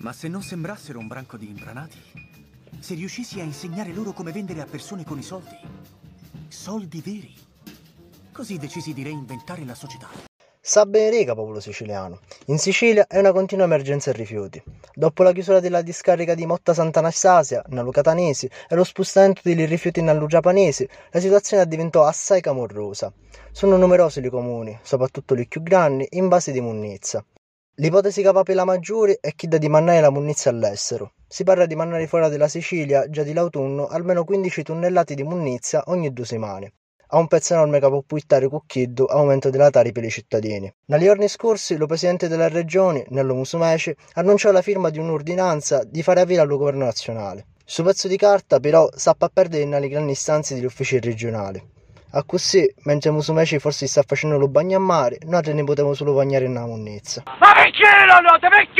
Ma se non sembrassero un branco di imbranati, se riuscissi a insegnare loro come vendere a persone con i soldi, soldi veri, così decisi di reinventare la società. Sa bene riga popolo siciliano. In Sicilia è una continua emergenza rifiuti. Dopo la chiusura della discarica di Motta Sant'Anastasia, Nalu Catanesi, e lo spostamento dei rifiuti in Nalu Giapanesi, la situazione diventò assai camorrosa. Sono numerosi i comuni, soprattutto i più grandi, in base di munnizia. L'ipotesi capapila maggiore è chi da dimannare la munnizia all'estero. Si parla di mandare fuori dalla Sicilia, già di l'autunno, almeno 15 tonnellate di munnizia ogni due settimane a un pezzo enorme che può puittare cucchiddo aumento della tari per i cittadini. Negli giorni scorsi, lo presidente della regione, Nello Musumeci, annunciò la firma di un'ordinanza di fare avvio al governo nazionale. Su pezzo di carta, però, sappa perdere nelle grandi istanze degli uffici regionali. A così, mentre Musumeci forse sta facendo lo bagno a mare, noi ne potremo solo bagnare in una monnezza. Ma perché la notte? Perché? Non!